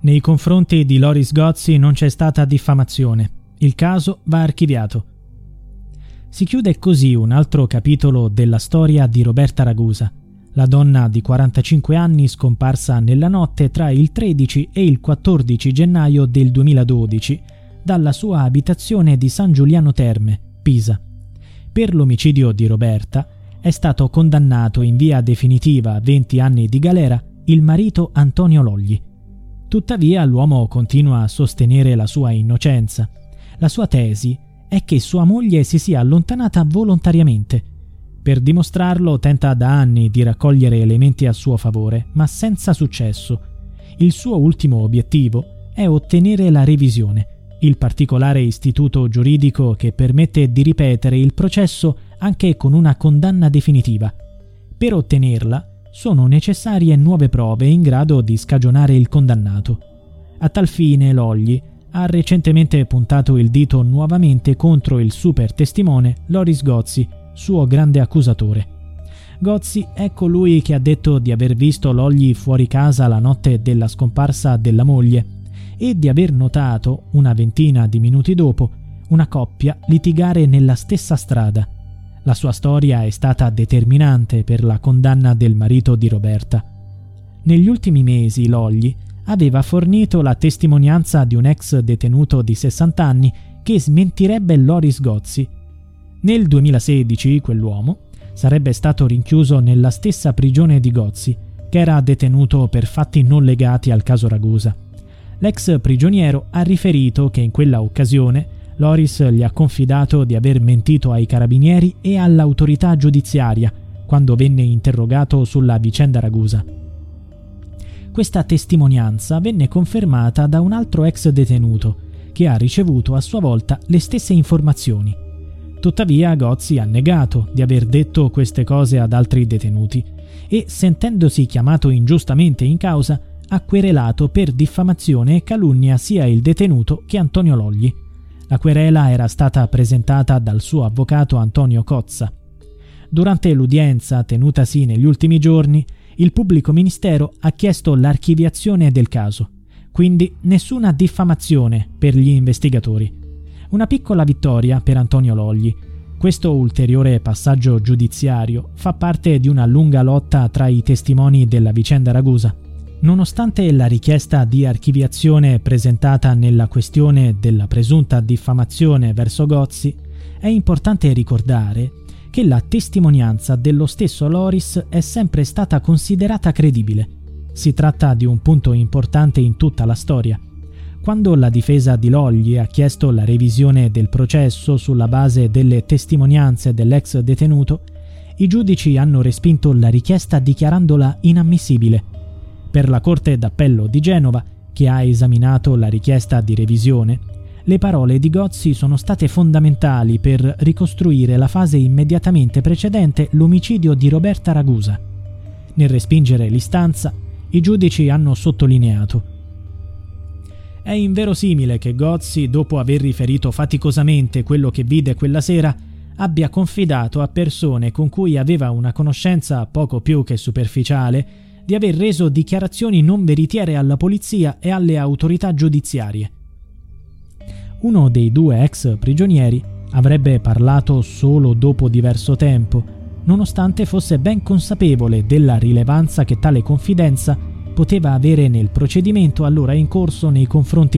Nei confronti di Loris Gozzi non c'è stata diffamazione. Il caso va archiviato. Si chiude così un altro capitolo della storia di Roberta Ragusa, la donna di 45 anni scomparsa nella notte tra il 13 e il 14 gennaio del 2012 dalla sua abitazione di San Giuliano Terme, Pisa. Per l'omicidio di Roberta è stato condannato in via definitiva a 20 anni di galera il marito Antonio Logli. Tuttavia l'uomo continua a sostenere la sua innocenza. La sua tesi è che sua moglie si sia allontanata volontariamente. Per dimostrarlo tenta da anni di raccogliere elementi a suo favore, ma senza successo. Il suo ultimo obiettivo è ottenere la revisione, il particolare istituto giuridico che permette di ripetere il processo anche con una condanna definitiva. Per ottenerla sono necessarie nuove prove in grado di scagionare il condannato. A tal fine Logli ha recentemente puntato il dito nuovamente contro il super testimone Loris Gozzi, suo grande accusatore. Gozzi è colui che ha detto di aver visto Logli fuori casa la notte della scomparsa della moglie e di aver notato, una ventina di minuti dopo, una coppia litigare nella stessa strada. La sua storia è stata determinante per la condanna del marito di Roberta. Negli ultimi mesi Logli aveva fornito la testimonianza di un ex detenuto di 60 anni che smentirebbe Loris Gozzi. Nel 2016 quell'uomo sarebbe stato rinchiuso nella stessa prigione di Gozzi, che era detenuto per fatti non legati al caso Ragusa. L'ex prigioniero ha riferito che in quella occasione Loris gli ha confidato di aver mentito ai carabinieri e all'autorità giudiziaria quando venne interrogato sulla vicenda Ragusa. Questa testimonianza venne confermata da un altro ex detenuto, che ha ricevuto a sua volta le stesse informazioni. Tuttavia Gozzi ha negato di aver detto queste cose ad altri detenuti e, sentendosi chiamato ingiustamente in causa, ha querelato per diffamazione e calunnia sia il detenuto che Antonio Logli. La querela era stata presentata dal suo avvocato Antonio Cozza. Durante l'udienza tenutasi negli ultimi giorni, il pubblico ministero ha chiesto l'archiviazione del caso, quindi nessuna diffamazione per gli investigatori. Una piccola vittoria per Antonio Logli. Questo ulteriore passaggio giudiziario fa parte di una lunga lotta tra i testimoni della vicenda Ragusa. Nonostante la richiesta di archiviazione presentata nella questione della presunta diffamazione verso Gozzi, è importante ricordare che la testimonianza dello stesso Loris è sempre stata considerata credibile. Si tratta di un punto importante in tutta la storia. Quando la difesa di Logli ha chiesto la revisione del processo sulla base delle testimonianze dell'ex detenuto, i giudici hanno respinto la richiesta dichiarandola inammissibile per la Corte d'Appello di Genova, che ha esaminato la richiesta di revisione, le parole di Gozzi sono state fondamentali per ricostruire la fase immediatamente precedente l'omicidio di Roberta Ragusa. Nel respingere l'istanza, i giudici hanno sottolineato è inverosimile che Gozzi, dopo aver riferito faticosamente quello che vide quella sera, abbia confidato a persone con cui aveva una conoscenza poco più che superficiale di aver reso dichiarazioni non veritiere alla polizia e alle autorità giudiziarie. Uno dei due ex prigionieri avrebbe parlato solo dopo diverso tempo, nonostante fosse ben consapevole della rilevanza che tale confidenza poteva avere nel procedimento allora in corso nei confronti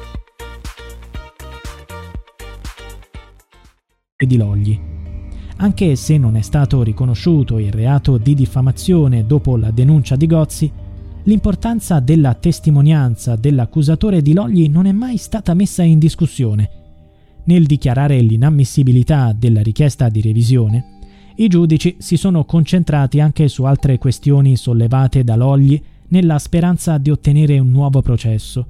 Di Logli. Anche se non è stato riconosciuto il reato di diffamazione dopo la denuncia di Gozzi, l'importanza della testimonianza dell'accusatore di Logli non è mai stata messa in discussione. Nel dichiarare l'inammissibilità della richiesta di revisione, i giudici si sono concentrati anche su altre questioni sollevate da Logli nella speranza di ottenere un nuovo processo.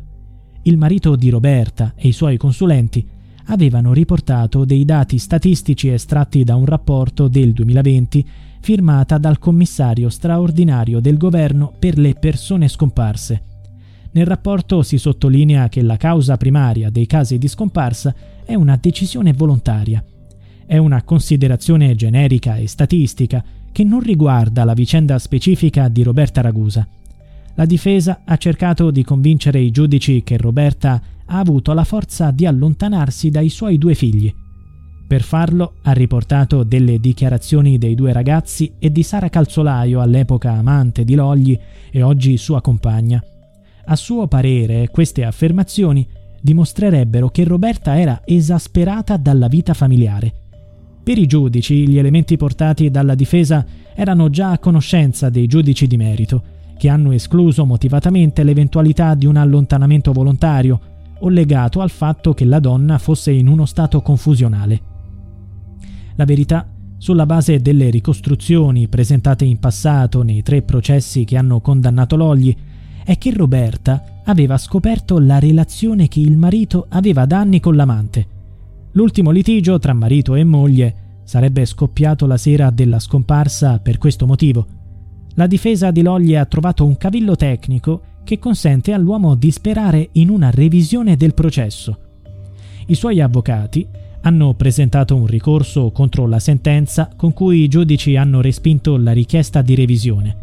Il marito di Roberta e i suoi consulenti avevano riportato dei dati statistici estratti da un rapporto del 2020 firmata dal commissario straordinario del governo per le persone scomparse. Nel rapporto si sottolinea che la causa primaria dei casi di scomparsa è una decisione volontaria. È una considerazione generica e statistica che non riguarda la vicenda specifica di Roberta Ragusa. La difesa ha cercato di convincere i giudici che Roberta ha avuto la forza di allontanarsi dai suoi due figli. Per farlo ha riportato delle dichiarazioni dei due ragazzi e di Sara Calzolaio, all'epoca amante di Logli e oggi sua compagna. A suo parere, queste affermazioni dimostrerebbero che Roberta era esasperata dalla vita familiare. Per i giudici, gli elementi portati dalla difesa erano già a conoscenza dei giudici di merito, che hanno escluso motivatamente l'eventualità di un allontanamento volontario o legato al fatto che la donna fosse in uno stato confusionale. La verità, sulla base delle ricostruzioni presentate in passato nei tre processi che hanno condannato Logli, è che Roberta aveva scoperto la relazione che il marito aveva da anni con l'amante. L'ultimo litigio tra marito e moglie sarebbe scoppiato la sera della scomparsa per questo motivo. La difesa di Logli ha trovato un cavillo tecnico che consente all'uomo di sperare in una revisione del processo. I suoi avvocati hanno presentato un ricorso contro la sentenza con cui i giudici hanno respinto la richiesta di revisione.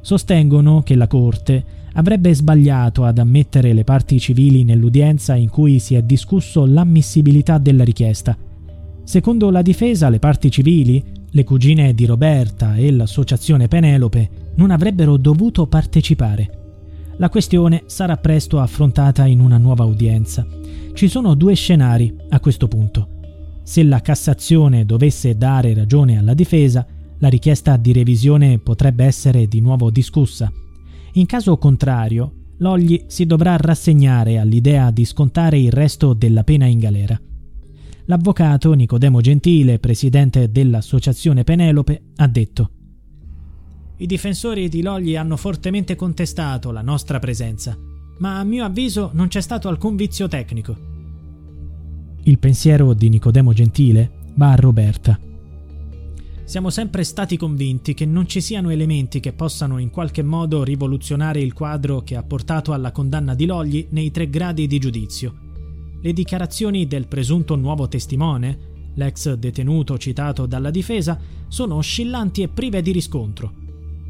Sostengono che la Corte avrebbe sbagliato ad ammettere le parti civili nell'udienza in cui si è discusso l'ammissibilità della richiesta. Secondo la difesa, le parti civili, le cugine di Roberta e l'associazione Penelope, non avrebbero dovuto partecipare. La questione sarà presto affrontata in una nuova udienza. Ci sono due scenari a questo punto. Se la Cassazione dovesse dare ragione alla difesa, la richiesta di revisione potrebbe essere di nuovo discussa. In caso contrario, Logli si dovrà rassegnare all'idea di scontare il resto della pena in galera. L'avvocato Nicodemo Gentile, presidente dell'Associazione Penelope, ha detto i difensori di Logli hanno fortemente contestato la nostra presenza, ma a mio avviso non c'è stato alcun vizio tecnico. Il pensiero di Nicodemo Gentile va a Roberta. Siamo sempre stati convinti che non ci siano elementi che possano in qualche modo rivoluzionare il quadro che ha portato alla condanna di Logli nei tre gradi di giudizio. Le dichiarazioni del presunto nuovo testimone, l'ex detenuto citato dalla difesa, sono oscillanti e prive di riscontro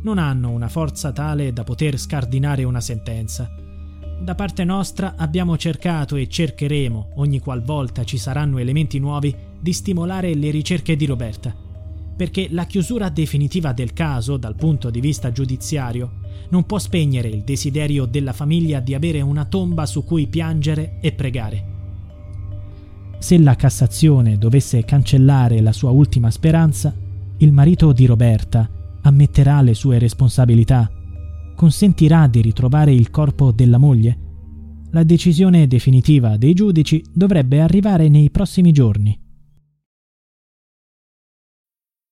non hanno una forza tale da poter scardinare una sentenza. Da parte nostra abbiamo cercato e cercheremo, ogni qualvolta ci saranno elementi nuovi, di stimolare le ricerche di Roberta, perché la chiusura definitiva del caso, dal punto di vista giudiziario, non può spegnere il desiderio della famiglia di avere una tomba su cui piangere e pregare. Se la Cassazione dovesse cancellare la sua ultima speranza, il marito di Roberta ammetterà le sue responsabilità, consentirà di ritrovare il corpo della moglie. La decisione definitiva dei giudici dovrebbe arrivare nei prossimi giorni.